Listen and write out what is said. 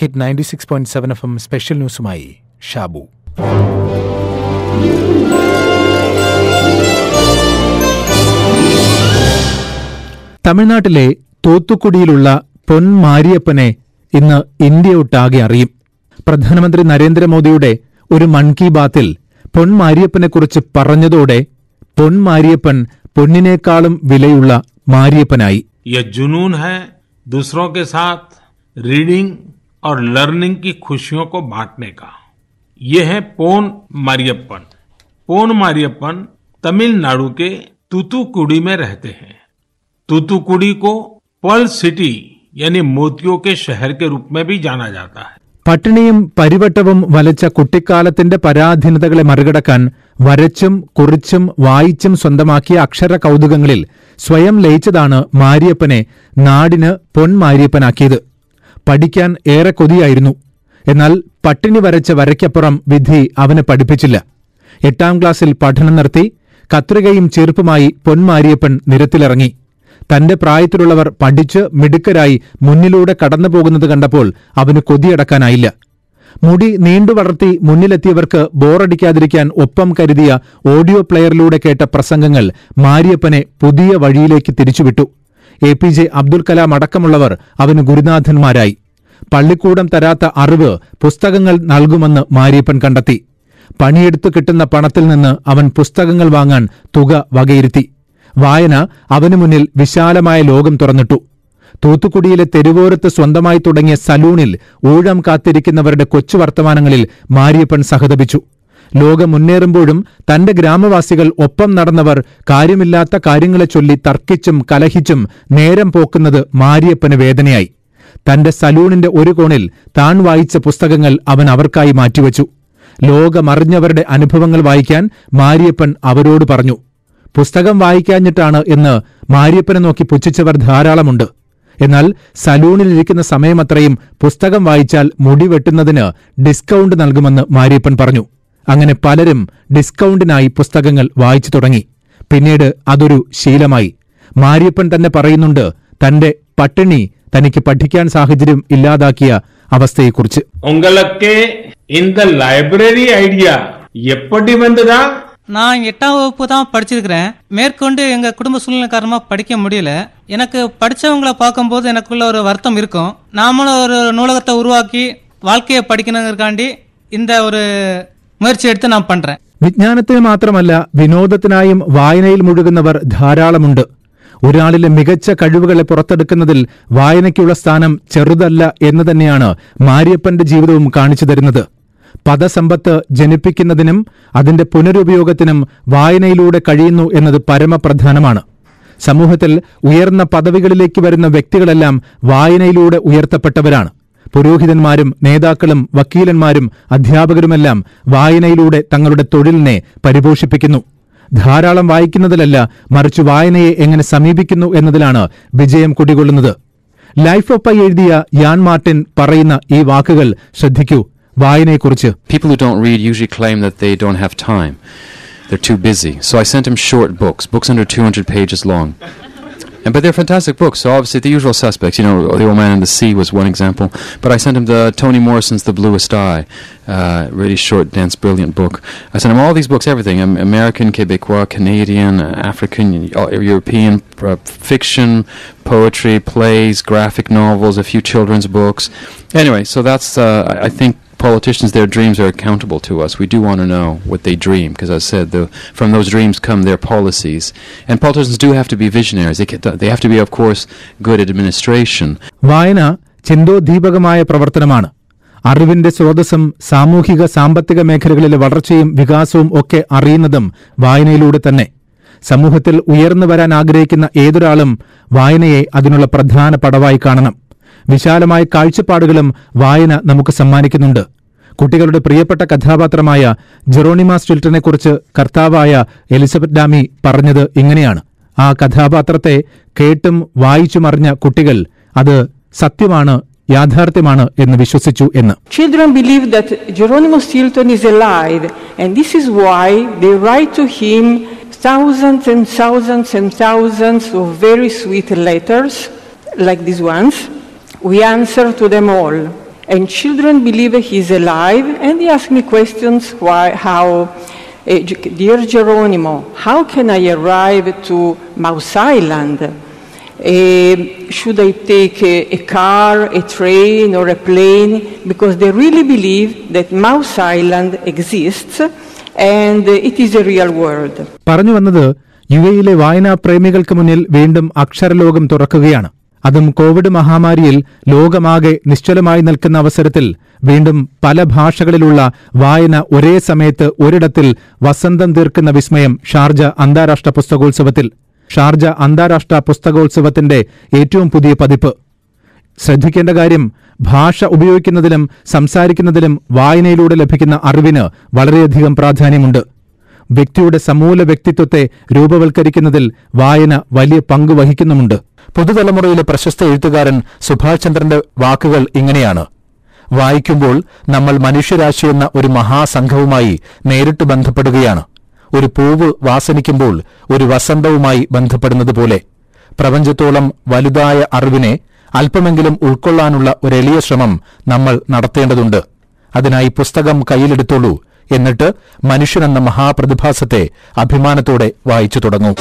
Hit ninety six point seven F M special ന്യൂസുമായി Shabu. തമിഴ്നാട്ടിലെ തോത്തുക്കുടിയിലുള്ള പൊൻമാരിയപ്പനെ ഇന്ന് India ഒട്ടാകെ അറിയും. പ്രധാനമന്ത്രി നരേന്ദ്രമോദിയുടെ ഒരു മൻ കി ബാത്തിൽ പൊൻമാരിയപ്പനെക്കുറിച്ച് പറഞ്ഞതോടെ പൊൻമാരിയപ്പൻ പൊന്നിനേക്കാളും വിലയുള്ള മാരിയപ്പനായി. ദൂസറോ കെ സാത്ത് റീഡിംഗ് और लर्निंग की खुशियों को बांटने का ये है पोन मारियप्पन पोन मारियप्पन तमिलनाडु के तूतुकुड़ी में रहते हैं तूतुकुड़ी को पर्ल सिटी यानी मोतियों के शहर के रूप में भी जाना जाता है പട്ടിണിയും പരിവട്ടവും വലച്ച കുട്ടിക്കാലത്തിന്റെ പരാധീനതകളെ മറികടക്കാൻ വരച്ചും കുറിച്ചും വായിച്ചും സ്വന്തമാക്കിയ അക്ഷര കൗതുകങ്ങളിൽ സ്വയം ലയിച്ചതാണ് മാരിയപ്പനെ നാടിന് പൊൻമാരിയപ്പനാക്കിയത് പഠിക്കാൻ ഏറെ കൊതിയായിരുന്നു. എന്നാൽ പട്ടിണി വരച്ച വരയ്ക്കപ്പുറം വിധി അവനെ പഠിപ്പിച്ചില്ല. എട്ടാം ക്ലാസ്സിൽ പഠനം നിർത്തി കത്രികയും ചെറുപ്പുമായി പൊന്മാരിയപ്പൻ നിരത്തിലിറങ്ങി. തന്റെ പ്രായത്തിലുള്ളവർ പഠിച്ച് മിടുക്കരായി മുന്നിലൂടെ കടന്നുപോകുന്നത് കണ്ടപ്പോൾ അവന് കൊതിയടക്കാനായില്ല. മുടി നീണ്ടു വളർത്തി മുന്നിലെത്തിയവർക്ക് ബോറടിക്കാതിരിക്കാൻ ഒപ്പം കരുതിയ ഓഡിയോ പ്ലെയറിലൂടെ കേട്ട പ്രസംഗങ്ങൾ മാരിയപ്പനെ പുതിയ വഴിയിലേക്ക് തിരിച്ചുവിട്ടു. A P J Abdul Kalam അടക്കമുള്ളവർ അവന് ഗുരുനാഥന്മാരായി. പള്ളിക്കൂടം തരാത്ത അറിവ് പുസ്തകങ്ങൾ നൽകുമെന്ന് മാരിയപ്പൻ കണ്ടെത്തി. പണിയെടുത്തു കിട്ടുന്ന പണത്തിൽ നിന്ന് അവൻ പുസ്തകങ്ങൾ വാങ്ങാൻ തുക വകയിരുത്തി. വായന അവനു മുന്നിൽ വിശാലമായ ലോകം തുറന്നിട്ടു. തൂത്തുക്കുടിയിലെ തെരുവോരത്ത് സ്വന്തമായി തുടങ്ങിയ സലൂണിൽ ഊഴം കാത്തിരിക്കുന്നവരുടെ കൊച്ചു വർത്തമാനങ്ങളിൽ മാരിയപ്പൻ സഹതപിച്ചു. ലോകം മുന്നേറുമ്പോഴും തന്റെ ഗ്രാമവാസികൾ ഒപ്പം നടന്നവർ കാര്യമില്ലാത്ത കാര്യങ്ങളെ ചൊല്ലി തർക്കിച്ചും കലഹിച്ചും നേരം പോക്കുന്നത് മാരിയപ്പന് വേദനയായി. തന്റെ സലൂണിന്റെ ഒരു കോണിൽ താൻ വായിച്ച പുസ്തകങ്ങൾ അവൻ അവർക്കായി മാറ്റിവെച്ചു. ലോകമറിഞ്ഞവരുടെ അനുഭവങ്ങൾ വായിക്കാൻ മാരിയപ്പൻ അവരോട് പറഞ്ഞു. പുസ്തകം വായിക്കാഞ്ഞിട്ടാണ് എന്ന് മാരിയപ്പനെ നോക്കി പുച്ഛിച്ചവർ ധാരാളമുണ്ട്. എന്നാൽ സലൂണിലിരിക്കുന്ന സമയമത്രയും പുസ്തകം വായിച്ചാൽ മുടി വെട്ടുന്നതിന് ഡിസ്കൗണ്ട് നൽകുമെന്ന് മാരിയപ്പൻ പറഞ്ഞു. അങ്ങനെ പലരും ഡിസ്കൗണ്ടിനായി പുസ്തകങ്ങൾ വായിച്ചു തുടങ്ങി പിന്നീട് അതൊരു ശീലമായി മാരിയപ്പൻ തന്നെ പറയുന്നുണ്ട് തന്റെ പട്ടിണി തനിക്ക് പഠിക്കാൻ സാഹചര്യം ഇല്ലാതാക്കിയ അവസ്ഥയെക്കുറിച്ച് உங்களுக்கு இந்த லைப்ரரி ஐடியா எப்படி வந்ததா நான் எட்டாம் வகுப்பு தான் படிச்சிருக்கிறேன் மேற்கொண்டு எங்க குடும்ப சூழ்நிலை காரணமா படிக்க முடியல எனக்கு படிச்சவங்கள பார்க்கும்போது எனக்குள்ள ஒரு வருத்தம் இருக்கும் நாமளும் ஒரு நூலகத்தை உருவாக்கி வாழ்க்கையை படிக்கணுங்கிறக்காண்டி இந்த ஒரு മുയற்சிയെടുത്ത് നാം പണ്ടേ വിജ്ഞാനത്തിന് മാത്രമല്ല വിനോദത്തിനായും വായനയിൽ മുഴുകുന്നവർ ധാരാളമുണ്ട്. ഒരാളിലെ മികച്ച കഴിവുകളെ പുറത്തെടുക്കുന്നതിൽ വായനയ്ക്കുള്ള സ്ഥാനം ചെറുതല്ല എന്ന് തന്നെയാണ് മാരിയപ്പന്റെ ജീവിതവും കാണിച്ചു തരുന്നത്. പദസമ്പത്ത് ജനിപ്പിക്കുന്നതിനും അതിന്റെ പുനരുപയോഗത്തിനും വായനയിലൂടെ കഴിയുന്നു എന്നത് പരമപ്രധാനമാണ്. സമൂഹത്തിൽ ഉയർന്ന പദവികളിലേക്ക് വരുന്ന വ്യക്തികളെല്ലാം വായനയിലൂടെ ഉയർത്തപ്പെട്ടവരാണ്. പുരോഹിതന്മാരും നേതാക്കളും വക്കീലന്മാരും അധ്യാപകരുമെല്ലാം വായനയിലൂടെ തങ്ങളുടെ തൊഴിലിനെ പരിപോഷിപ്പിക്കുന്നു ധാരാളം വായിക്കുന്നതിലല്ല മറിച്ച് വായനയെ എങ്ങനെ സമീപിക്കുന്നു എന്നതിലാണ് വിജയം കുടികൊള്ളുന്നത് ലൈഫ് ഓഫ് എഴുതിയ യാൻ മാർട്ടിൻ പറയുന്ന ഈ വാക്കുകൾ ശ്രദ്ധിക്കൂ വായനയെക്കുറിച്ച് time. They're too busy. So I sent him short books, books under 200 pages long. And, but they're fantastic books. So obviously the usual suspects, you know, The Old Man and the Sea was one example. But I sent him the Toni Morrison's The Bluest Eye, uh, really short, dense, brilliant book. I sent him all these books, everything, American, Quebecois, Canadian, uh, African, uh, European, uh, fiction, poetry, plays, graphic novels, a few children's books. Anyway, so that's, uh, I think politicians, their dreams are accountable to us. We do want to know what they dream, because I said, the, from those dreams come their policies. And politicians do have to be visionaries. They, they have to be, of course, good at administration. വായന ചിന്തോദ്ദീപകമായ പ്രവർത്തനമാണ് അറിവിന്റെ സ്രോതസ്സും സാമൂഹിക സാമ്പത്തിക മേഖലകളിലെ വളർച്ചയും വികാസവും ഒക്കെ അറിയുന്നതും വായനയിലൂടെ തന്നെ സമൂഹത്തിൽ ഉയർന്നു വരാൻ ആഗ്രഹിക്കുന്ന ഏതൊരാളും വായനയെ അതിനുള്ള പ്രധാന പടവായി കാണണം വിശാലമായ കാഴ്ചപ്പാടുകളും വായന നമുക്ക് സമ്മാനിക്കുന്നുണ്ട്. കുട്ടികളുടെ പ്രിയപ്പെട്ട കഥാപാത്രമായ ജെറോണിമാ സ്റ്റിൽട്ടനെക്കുറിച്ച് കർത്താവായ എലിസബത്ത് ഡാമി പറഞ്ഞത് ഇങ്ങനെയാണ്. ആ കഥാപാത്രത്തെ കേട്ടും വായിച്ചുമറിഞ്ഞ കുട്ടികൾ അത് സത്യമാണ് യാഥാർത്ഥ്യമാണ് എന്ന് വിശ്വസിച്ചു എന്ന്. Is why they write to him thousands and thousands and thousands of very sweet letters, like these ones. We answer to them all. and children believe he is alive, and they ask me questions why, how, uh, dear Geronimo, how can I arrive to Mouse Island? Uh, should I take a, a car, a train, or a plane? Because they really believe that Mouse Island exists and eh, it is a real world. പറഞ്ഞു വന്നത് U എയിലെ വായനാ പ്രേമികൾക്ക് മുന്നിൽ വീണ്ടും അക്ഷരലോകം തുറക്കുകയാണ് അതും Covid മഹാമാരിയിൽ ലോകമാകെ നിശ്ചലമായി നിൽക്കുന്ന അവസരത്തിൽ വീണ്ടും പല ഭാഷകളിലുള്ള വായന ഒരേ സമയത്ത് ഒരിടത്തിൽ വസന്തം തീർക്കുന്ന വിസ്മയം ഷാർജ അന്താരാഷ്ട്ര പുസ്തകോത്സവത്തിൽ. ഷാർജ അന്താരാഷ്ട്ര പുസ്തകോത്സവത്തിന്റെ ഏറ്റവും പുതിയ പതിപ്പ്. ശ്രദ്ധിക്കേണ്ട കാര്യം ഭാഷ ഉപയോഗിക്കുന്നതിലും സംസാരിക്കുന്നതിലും വായനയിലൂടെ ലഭിക്കുന്ന അറിവിന് വളരെയധികം പ്രാധാന്യമുണ്ട്. വ്യക്തിയുടെ സമൂല വ്യക്തിത്വത്തെ രൂപവൽക്കരിക്കുന്നതിൽ വായന വലിയ പങ്ക് വഹിക്കുന്നുമുണ്ട്. പുതുതലമുറയിലെ പ്രശസ്ത എഴുത്തുകാരൻ സുഭാഷ് ചന്ദ്രന്റെ വാക്കുകൾ ഇങ്ങനെയാണ്. വായിക്കുമ്പോൾ നമ്മൾ മനുഷ്യരാശി എന്ന ഒരു മഹാസംഘവുമായി നേരിട്ട് ബന്ധപ്പെടുകയാണ്. ഒരു പൂവ് വാസനിക്കുമ്പോൾ ഒരു വസന്തവുമായി ബന്ധപ്പെടുന്നതുപോലെ പ്രപഞ്ചത്തോളം വലുതായ അറിവിനെ അല്പമെങ്കിലും ഉൾക്കൊള്ളാനുള്ള ഒരെളിയ ശ്രമം നമ്മൾ നടത്തേണ്ടതുണ്ട്. അതിനായി പുസ്തകം കയ്യിലെടുത്തോളൂ എന്നിട്ട് മനുഷ്യനെന്ന മഹാപ്രതിഭാസത്തെ അഭിമാനത്തോടെ വായിച്ചു തുടങ്ങൂ.